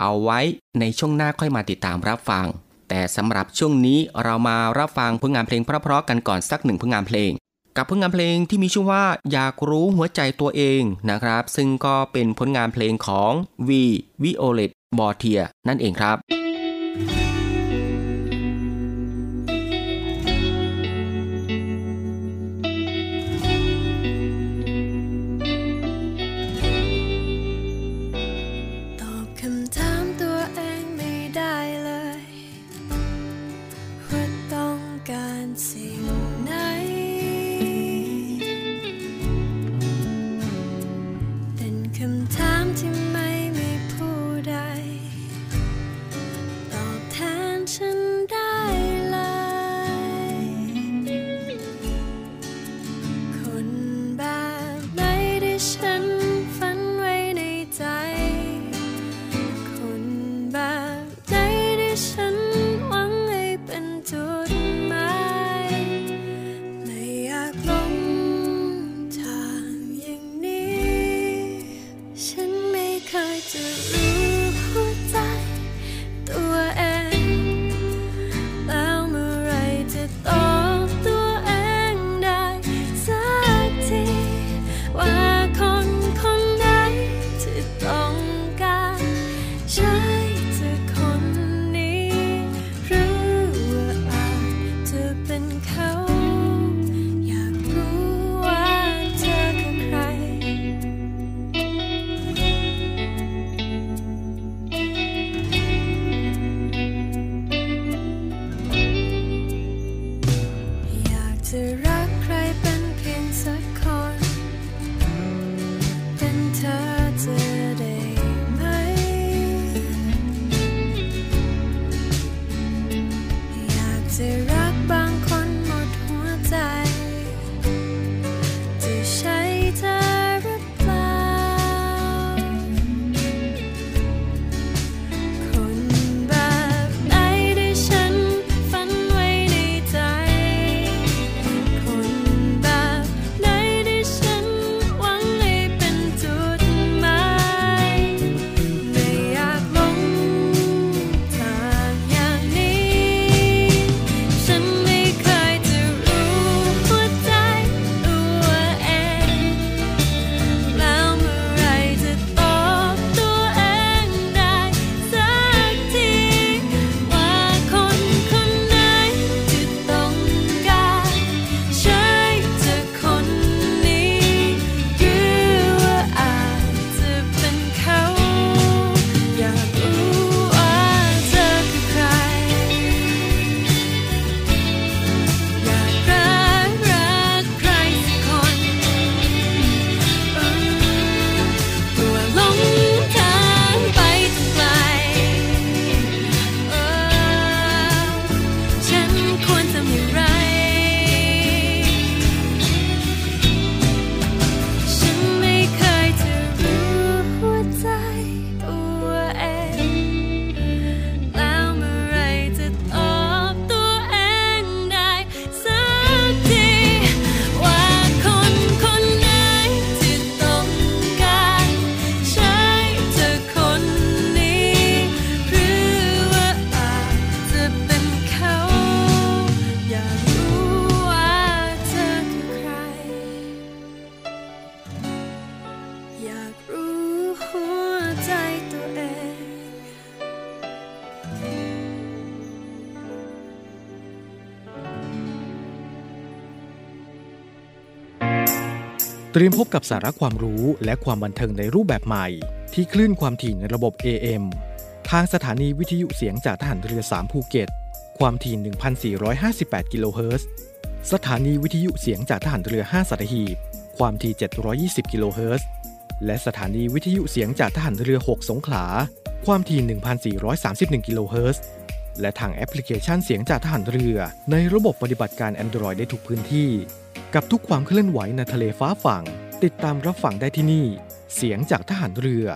เอาไว้ในช่วงหน้าค่อยมาติดตามรับฟัง แต่สำหรับช่วงนี้เรามารับฟังผลงานเพลงเพราะๆกันก่อนสักหนึ่งผลงานเพลง กับผลงานเพลงที่มีชื่อว่าอยากรู้หัวใจตัวเองนะครับ ซึ่งก็เป็นผลงานเพลงของวีวิโอเลต วอเทียร์นั่นเองครับ เตรียมพบกับสาระความรู้และความบันเทิงในรูปแบบใหม่ ที่คลื่นความถี่ในระบบ AM ทางสถานีวิทยุเสียงจากทหารเรือ 3 ภูเก็ต ความถี่ 1,458 กิโลเฮิรตซ์ สถานีวิทยุเสียงจากทหารเรือ 5สัตหีบ ความถี่ 720 กิโลเฮิรตซ์ และสถานีวิทยุเสียงจากทหารเรือ 6 สงขลา ความถี่ 1,431 กิโลเฮิรตซ์ และทางแอปพลิเคชันเสียงจากทหารเรือ ในระบบปฏิบัติการ Android ได้ทุกพื้นที่ กับทุกความเคลื่อนไหวในทะเลฟ้าฝั่ง ติดตามรับฟังได้ที่นี่ เสียงจากทหารเรือ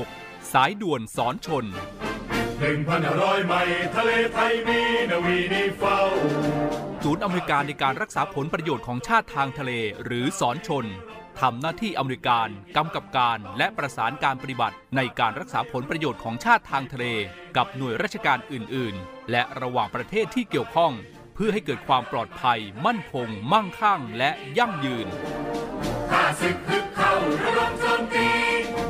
1696 สายด่วนสอนชนหนึ่งพันห้าร้อยไมล์ทะเลไทยมีนาวีนิเฝ้า ศูนย์อเมริการในการรักษาผลประโยชน์ของชาติทางทะเลหรือสอนชนทำหน้าที่อเมริการกำกับการและประสานการปฏิบัติในการรักษาผลประโยชน์ของชาติทางทะเล กับหน่วยราชการอื่น ๆ และระหว่างประเทศที่เกี่ยวข้อง เพื่อให้เกิดความปลอดภัย มั่นคง มั่งคั่ง และยั่งยืนข้าศึกฮึกเข้าระดมโจมตีนาพบ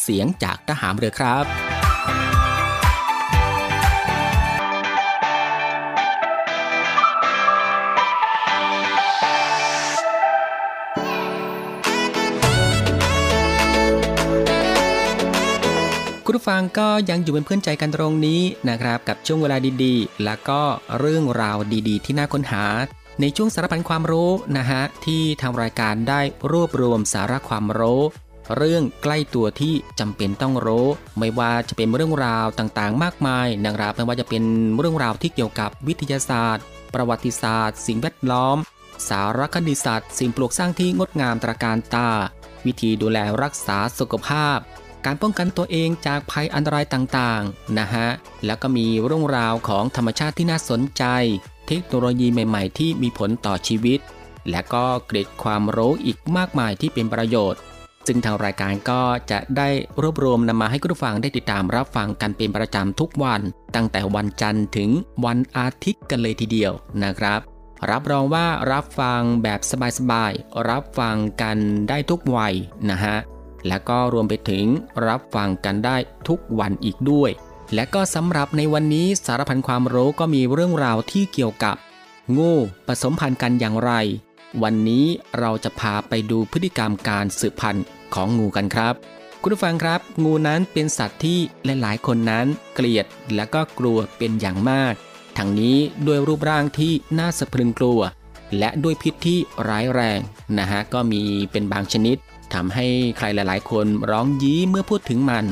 เสียงจากทหารเรือครับ คุณผู้ฟังก็ยังอยู่เป็นเพื่อนใจกันตรงนี้นะครับ กับช่วงเวลาดีๆ แล้วก็เรื่องราวดีๆ ที่น่าค้นหาในช่วงสารพันความรู้นะฮะที่ทางรายการได้รวบรวมสาระความรู้ เรื่องใกล้ตัวที่จำเป็นต้องรู้ ไม่ว่าจะเป็นเรื่องราวต่างๆ มากมายนะครับไม่ว่าจะเป็นเรื่องราวที่เกี่ยวกับวิทยาศาสตร์ ประวัติศาสตร์ สิ่งแวดล้อม สารคดีศาสตร์สิ่งปลูกสร้างที่งดงามตระการตา วิธีดูแลรักษาสุขภาพ การป้องกันตัวเองจากภัยอันตรายต่างๆนะฮะแล้วก็มีเรื่องราวของธรรมชาติที่น่าสนใจ เทคโนโลยีใหม่ ๆ ที่มีผลต่อชีวิตและก็เกร็ดความรู้อีกมากมายที่เป็นประโยชน์ ซึ่งทางรายการก็จะได้รวบรวมนำมาให้คุณผู้ฟังได้ติดตามรับฟังกันเป็นประจำทุกวัน ตั้งแต่วันจันทร์ถึงวันอาทิตย์กันเลยทีเดียวนะครับ รับรองว่ารับฟังแบบสบายๆ รับฟังกันได้ทุกวัยนะฮะ และก็รวมไปถึงรับฟังกันได้ทุกวันอีกด้วย และก็สำหรับในวันนี้สารพันความรู้ก็มีเรื่องราวที่เกี่ยวกับงูผสมพันธุ์กันอย่างไร วันนี้เราจะพาไปดูพฤติกรรมการสืบพันธุ์ ของงูกันครับ คุณผู้ฟังครับ งูนั้นเป็นสัตว์ที่หลายๆ คนนั้นเกลียดและก็กลัวเป็นอย่างมากทั้งนี้ด้วยรูปร่างที่น่าสะพรึงกลัว และด้วยพิษที่ร้ายแรงนะฮะก็มีเป็นบางชนิดทำให้ใครหลาย ๆ คนร้องยี้เมื่อพูดถึงมัน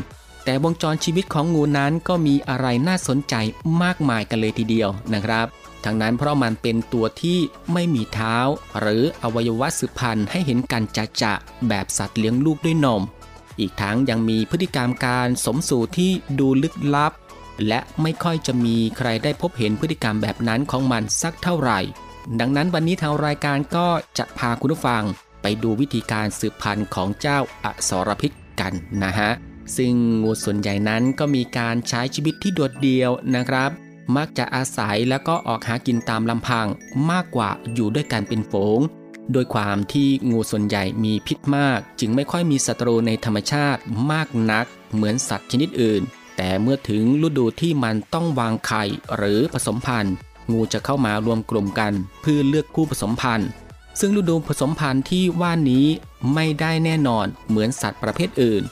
แต่วงจรชีวิตของงูนั้นก็มีอะไรน่าสนใจมากมายกันเลยทีเดียวนะครับ ทั้งนั้นเพราะมันเป็นตัวที่ไม่มีเท้า หรืออวัยวะสืบพันธุ์ให้เห็นกันจะจะแบบสัตว์เลี้ยงลูกด้วยนม อีกทั้งยังมีพฤติกรรมการสมสู่ที่ดูลึกลับ และไม่ค่อยจะมีใครได้พบเห็นพฤติกรรมแบบนั้นของมันสักเท่าไหร่ ดังนั้นวันนี้ทางรายการก็จะพาคุณผู้ฟังไปดูวิธีการสืบพันธุ์ของเจ้าอสรพิษกันนะฮะซึ่งงูส่วนใหญ่นั้นก็มีการใช้ชีวิตที่โดดเดี่ยวนะครับ มักจะอาศัยแล้วก็ออกหากินตามลำพังมากกว่าอยู่ด้วยกันเป็นฝูง โดยความที่งูส่วนใหญ่มีพิษมาก จึงไม่ค่อยมีศัตรูในธรรมชาติมากนัก เหมือนสัตว์ชนิดอื่น แต่เมื่อถึงฤดูที่มันต้องวางไข่หรือผสมพันธุ์ งูจะเข้ามารวมกลุ่มกัน เพื่อเลือกคู่ผสมพันธุ์ ซึ่งฤดูผสมพันธุ์ที่ว่านี้ไม่ได้แน่นอนเหมือนสัตว์ประเภทอื่น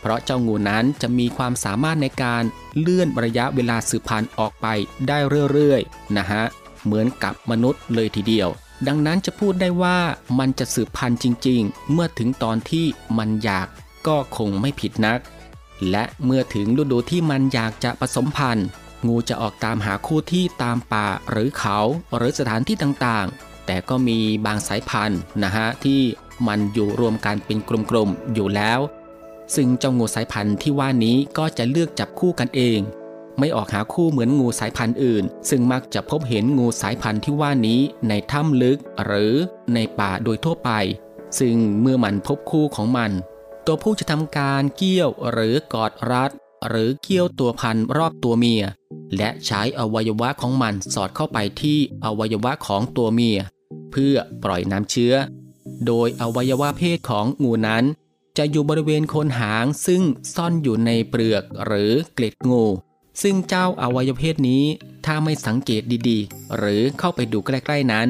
เพราะเจ้างูนั้นจะมีความสามารถในการเลื่อนระยะเวลาสืบพันธุ์ออกไปได้เรื่อยๆนะฮะเหมือนกับมนุษย์เลยทีเดียว ดังนั้นจะพูดได้ว่ามันจะสืบพันธุ์จริง ๆ เมื่อถึงตอนที่มันอยากก็คงไม่ผิดนัก และเมื่อถึงฤดูที่มันอยากจะผสมพันธุ์ งูจะออกตามหาคู่ที่ตามป่าหรือเขาหรือสถานที่ต่างๆ แต่ก็มีบางสายพันธุ์นะฮะที่มันอยู่รวมกันเป็นกลุ่มๆอยู่แล้ว ซึ่งเจ้างูสายพันธุ์ที่ว่านี้ก็จะเลือกจับคู่กันเอง ไม่ออกหาคู่เหมือนงูสายพันธุ์อื่น ซึ่งมักจะพบเห็นงูสายพันธุ์ที่ว่านี้ในถ้ำลึกหรือในป่าโดยทั่วไป ซึ่งเมื่อมันพบคู่ของมัน ตัวผู้จะทำการเกี่ยวหรือกอดรัดหรือเกี่ยวตัวพันรอบตัวเมีย และใช้อวัยวะของมันสอดเข้าไปที่อวัยวะของตัวเมีย เพื่อปล่อยน้ำเชื้อ โดยอวัยวะเพศของงูนั้น จะอยู่บริเวณโคนหางซึ่งซ่อนอยู่ในเปลือกหรือเกล็ดงู ซึ่งเจ้าอวัยวะเพศนี้ถ้าไม่สังเกตดีๆ หรือเข้าไปดูใกล้ๆนั้น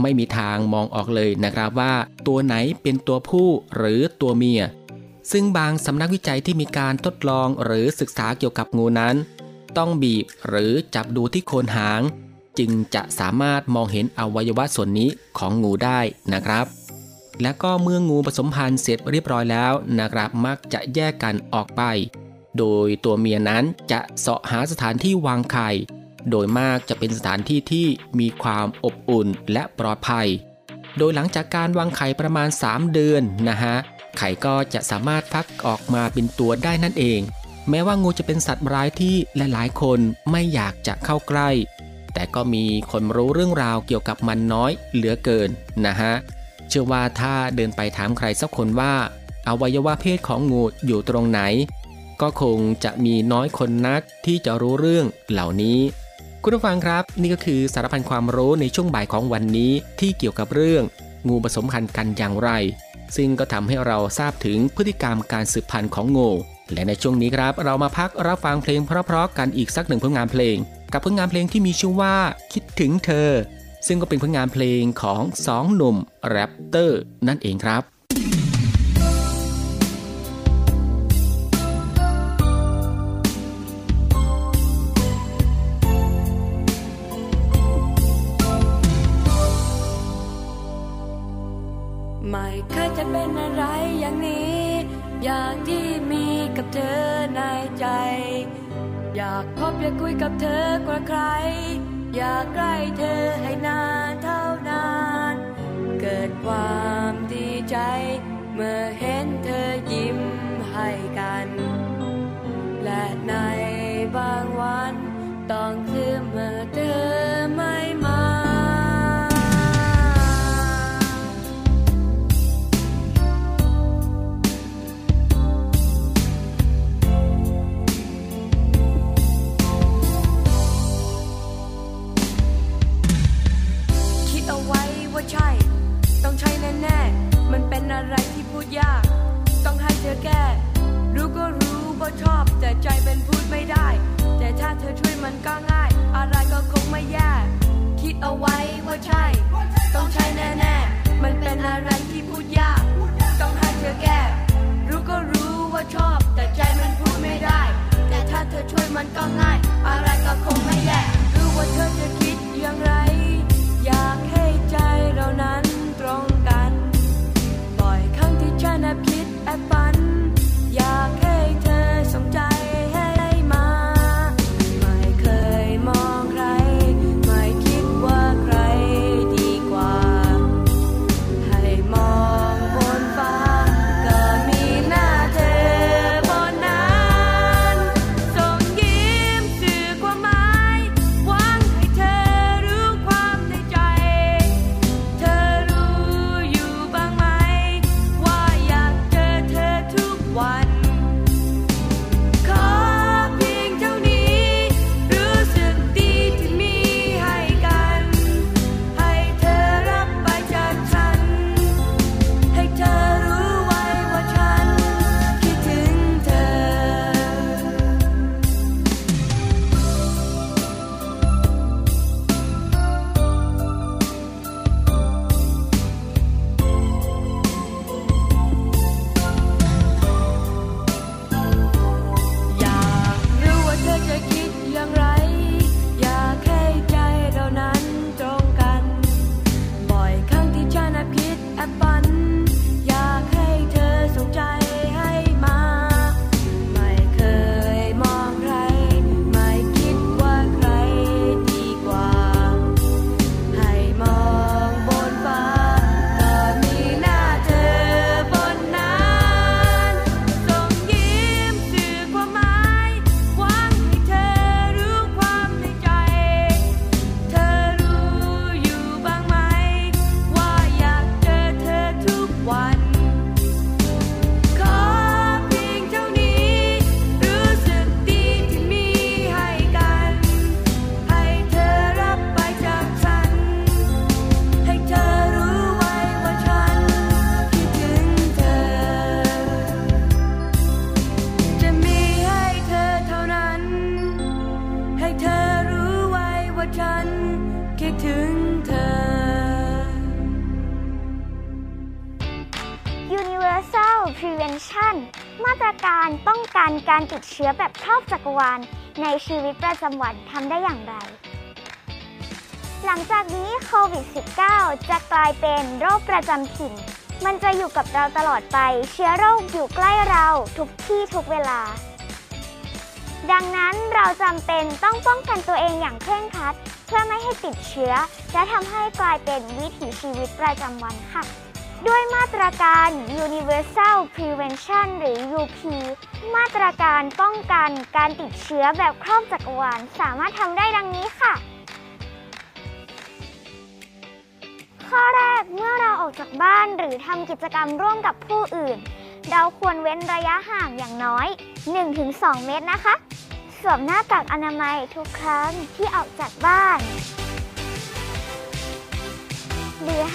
ไม่มีทางมองออกเลยนะครับว่า ตัวไหนเป็นตัวผู้หรือตัวเมีย ซึ่งบางสำนักวิจัยที่มีการทดลองหรือศึกษาเกี่ยวกับงูนั้น ต้องบีบหรือจับดูที่โคนหาง จึงจะสามารถมองเห็นอวัยวะส่วนนี้ของงูได้นะครับ และก็เมื่องูผสมพันธุ์เสร็จเรียบร้อยแล้วนะครับมักจะแยกกันออกไป โดยตัวเมียนั้นจะเสาะหาสถานที่วางไข่ โดยมากจะเป็นสถานที่ที่มีความอบอุ่นและปลอดภัย โดยหลังจากการวางไข่ประมาณ 3 เดือนนะฮะไข่ก็จะสามารถฟักออกมาเป็นตัวได้นั่นเอง แม้ว่างูจะเป็นสัตว์ร้ายที่หลายๆ คนไม่อยากจะเข้าใกล้ แต่ก็มีคนรู้เรื่องราวเกี่ยวกับมันน้อยเหลือเกินนะฮะ เชื่อว่าถ้าเดินไปถามใครสักคนว่าอวัยวะเพศของงูอยู่ตรงไหน ก็คงจะมีน้อยคนนักที่จะรู้เรื่องเหล่านี้ คุณผู้ฟังครับ นี่ก็คือสารพันความรู้ในช่วงบ่ายของวันนี้ที่เกี่ยวกับเรื่อง งูผสมพันธุ์กันอย่างไร ซึ่งก็ทำให้เราทราบถึงพฤติกรรมการสืบพันธุ์ของงูและในช่วงนี้ครับ เรามาพักรับฟังเพลงเพราะๆกันอีกสักหนึ่งผลงานเพลง กับผลงานเพลงที่มีชื่อว่า คิดถึงเธอ ซึ่งก็เป็นผลงานเพลงของสองหนุ่มแรปเตอร์นั่นเองครับไม่เคยจะเป็นอะไรอย่างนี้ อย่างที่มีกับเธอในใจ อยากพบอยากคุยกับเธอกว่าใคร อยากใกล้เธอ อะไรที่พูดยาก ต้องให้เธอแก้ รู้ก็รู้ว่าชอบ แต่ใจเป็นพูดไม่ได้ แต่ถ้าเธอช่วยมันก็ง่าย อะไรก็คงไม่แย่คิดเอาไว้ว่าใช่ ต้องใช่แน่ๆ มันเป็นอะไรที่พูดยาก ต้องให้เธอแก้ รู้ก็รู้ว่าชอบ แต่ใจมันพูดไม่ได้ แต่ถ้าเธอช่วยมันก็ง่าย อะไรก็คงไม่แย่รู้ว่าเธอจะคิดอย่างไร อยากให้ใจเรานั้นตรงกัน อบ Prevention มาตรการป้องกันการติดเชื้อแบบครอบจักรวาล ในชีวิตประจำวันทำได้อย่างไร หลังจากนี้โควิด -19 จะกลายเป็นโรคประจำถิ่น มันจะอยู่กับเราตลอดไป เชื้อโรคอยู่ใกล้เราทุกที่ทุกเวลา ดังนั้นเราจำเป็นต้องป้องกันตัวเองอย่างเคร่งครัด เพื่อไม่ให้ติดเชื้อ และทำให้กลายเป็นวิถีชีวิตประจำวันค่ะ ด้วยมาตรการ Universal Prevention หรือ UP มาตรการป้องกันการติดเชื้อแบบครอบจักรวาลสามารถทำได้ดังนี้ค่ะ ข้อแรกเมื่อเราออกจากบ้านหรือทำกิจกรรมร่วมกับผู้อื่น เราควรเว้นระยะห่างอย่างน้อย 1-2 เมตรนะคะ สวมหน้ากากอนามัยทุกครั้งที่ออกจากบ้าน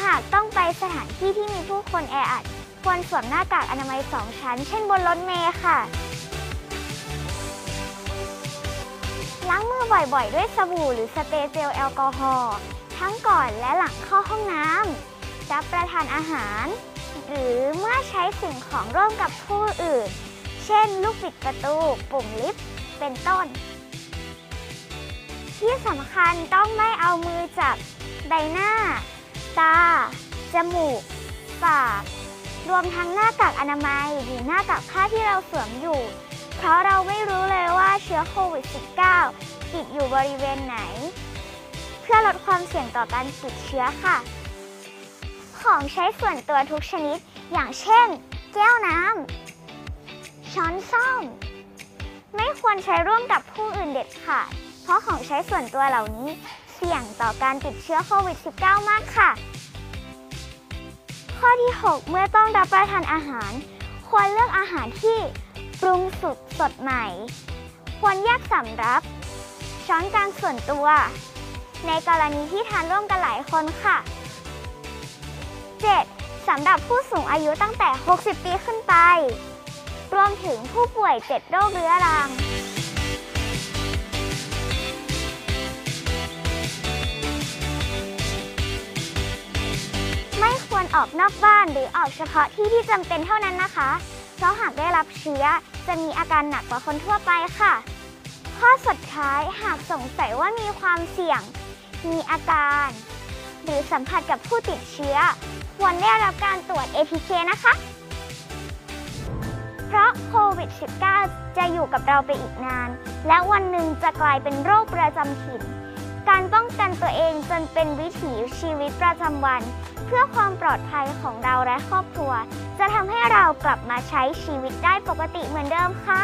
หากต้องไปสถานที่ที่มีผู้คนแออัด ควรสวมหน้ากากอนามัยสองชั้น เช่นบนรถเมล์ค่ะ ล้างมือบ่อยๆ ด้วยสบู่หรือสเปรย์เจลแอลกอฮอล์ทั้งก่อนและหลังเข้าห้องน้ำรับประทานอาหาร หรือเมื่อใช้สิ่งของร่วมกับผู้อื่น เช่น ลูกบิดประตู ปุ่มลิฟต์ เป็นต้น ที่สำคัญต้องไม่เอามือจับใบหน้า ตา จมูก ปาก รวมทั้งหน้ากากอนามัยหรือหน้ากากผ้าที่เราสวมอยู่ เพราะเราไม่รู้เลยว่าเชื้อโควิด -19 ติดอยู่บริเวณไหน เพื่อลดความเสี่ยงต่อการติดเชื้อค่ะ ของใช้ส่วนตัวทุกชนิด อย่างเช่น แก้วน้ำ ช้อนส้อม ไม่ควรใช้ร่วมกับผู้อื่นเด็ดขาด เพราะของใช้ส่วนตัวเหล่านี้ สี่ยงต่อการติดเชื้อโควิด -19 มากค่ะ ข้อที่ 6 เมื่อต้องรับประทานอาหาร ควรเลือกอาหารที่ปรุงสุกสดใหม่ ควรแยกสำรับ ช้อนกลางส่วนตัว ในกรณีที่ทานร่วมกันหลายคนค่ะ 7. สำหรับผู้สูงอายุตั้งแต่ 60 ปีขึ้นไป รวมถึงผู้ป่วย 7 โรคเรื้อรัง ออกนอกบ้านหรือออกเฉพาะที่ที่จำเป็นเท่านั้นนะคะ เพราะหากได้รับเชื้อจะมีอาการหนักกว่าคนทั่วไปค่ะ ข้อสุดท้ายหากสงสัยว่ามีความเสี่ยง มีอาการ หรือสัมผัสกับผู้ติดเชื้อ ควรได้รับการตรวจ ATK นะคะ เพราะโควิด -19 จะอยู่กับเราไปอีกนาน และวันหนึ่งจะกลายเป็นโรคประจำถิ่น การป้องกันตัวเองจนเป็นวิถีชีวิตประจำวัน เพื่อความปลอดภัยของเราและครอบครัว จะทำให้เรากลับมาใช้ชีวิตได้ปกติเหมือนเดิมค่ะ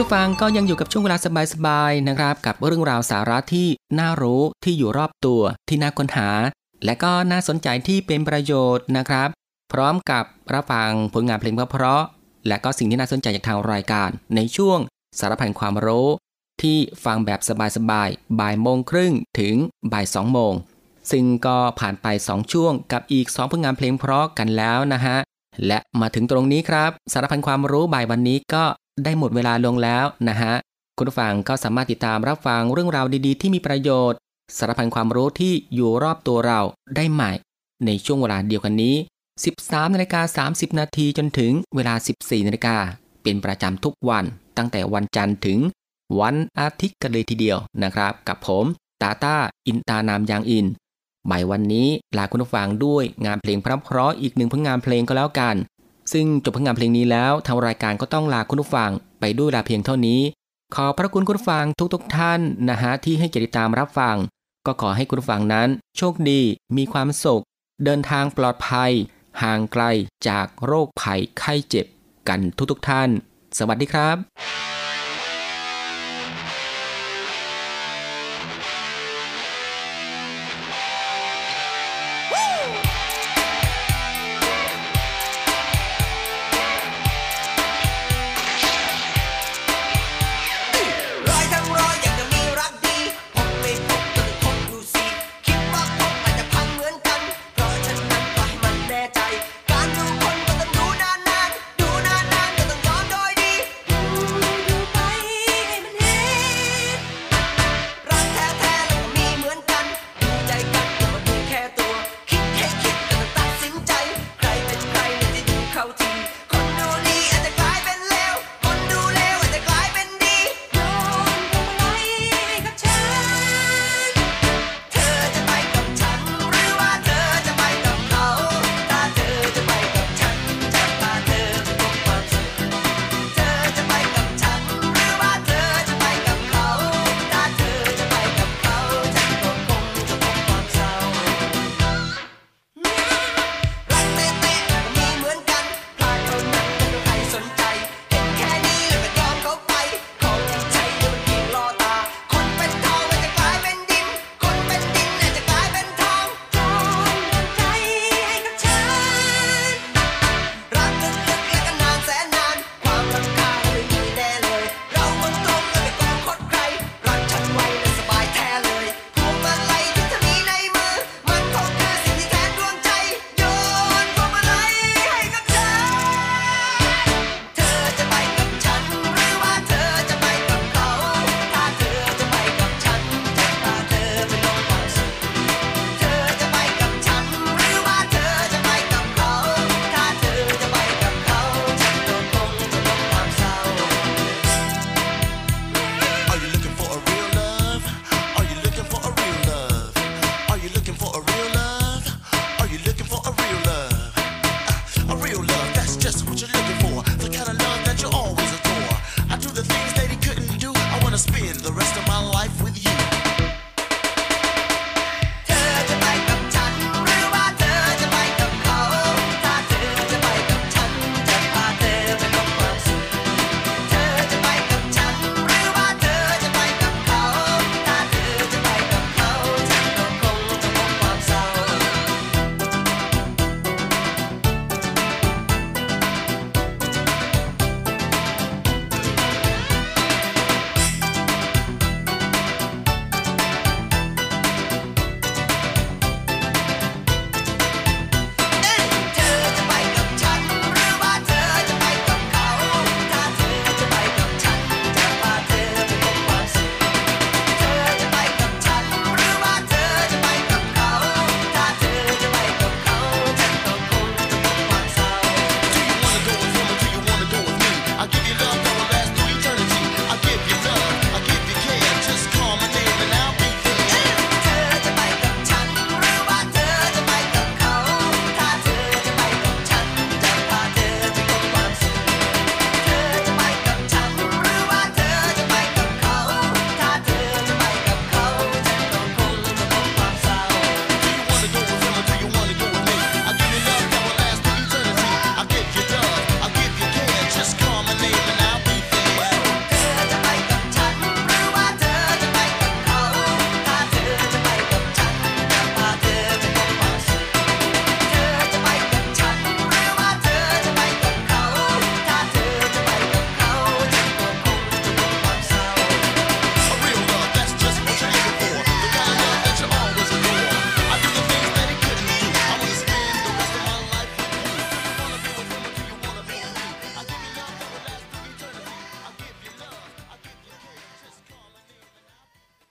คุณฟังก็ยังอยู่กับช่วงเวลาสบายๆนะครับ กับเรื่องราวสาระที่น่ารู้ที่อยู่รอบตัวที่น่าค้นหา และก็น่าสนใจที่เป็นประโยชน์นะครับ พร้อมกับรับฟังผลงานเพลงเพราะๆและก็สิ่งที่น่าสนใจจากทางรายการ ในช่วงสารพันความรู้ ที่ฟังแบบสบายๆบ่ายโมงครึ่งถึงบ่ายสองโมงซึ่งก็ผ่านไป 2 ช่วงกับอีก 2 ผลงานเพลงเพราะกันแล้วนะฮะ และมาถึงตรงนี้ครับ สารพันความรู้บ่ายวันนี้ก็ ได้หมดเวลาลงแล้วนะฮะ คุณผู้ฟังก็สามารถติดตามรับฟังเรื่องราวดีๆ ที่มีประโยชน์ สารพันความรู้ที่อยู่รอบตัวเราได้ใหม่ ในช่วงเวลาเดียวกันนี้ 13นาฬิกา30 นาทีจนถึงเวลา 14นาฬิกาเป็นประจำทุกวัน ตั้งแต่วันจันทร์ถึงวันอาทิตย์กันเลยทีเดียวนะครับ กับผมตาตาอินตานามยางอินบ่ายวันนี้ลาคุณผู้ฟังด้วยงานเพลงเพราะๆอีกหนึ่งผลงานเพลงก็แล้วกัน ซึ่งจบผลงานเพลงนี้แล้วทางรายการก็ต้องลาคุณผู้ฟังไปด้วยลาเพียงเท่านี้ ขอพระคุณคุณผู้ฟังทุกๆทท่านนะฮะที่ให้เกียรติตามรับฟัง ก็ขอให้คุณผู้ฟังนั้น โชคดี มีความสุข เดินทางปลอดภัย ห่างไกลจากโรคภัยไข้เจ็บกันทุกๆทท่าน สวัสดีครับ